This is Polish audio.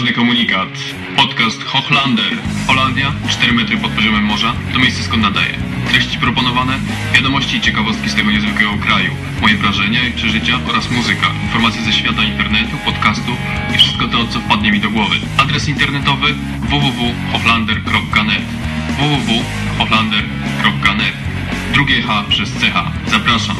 Ważny komunikat. Podcast Hochlander. Holandia, 4 metry pod poziomem morza, to miejsce skąd nadaje. Treści proponowane, wiadomości i ciekawostki z tego niezwykłego kraju. Moje wrażenia i przeżycia oraz muzyka. Informacje ze świata internetu, podcastu i wszystko to, co wpadnie mi do głowy. Adres internetowy www.hochlander.net www.hochlander.net Drugie H przez CH. Zapraszam.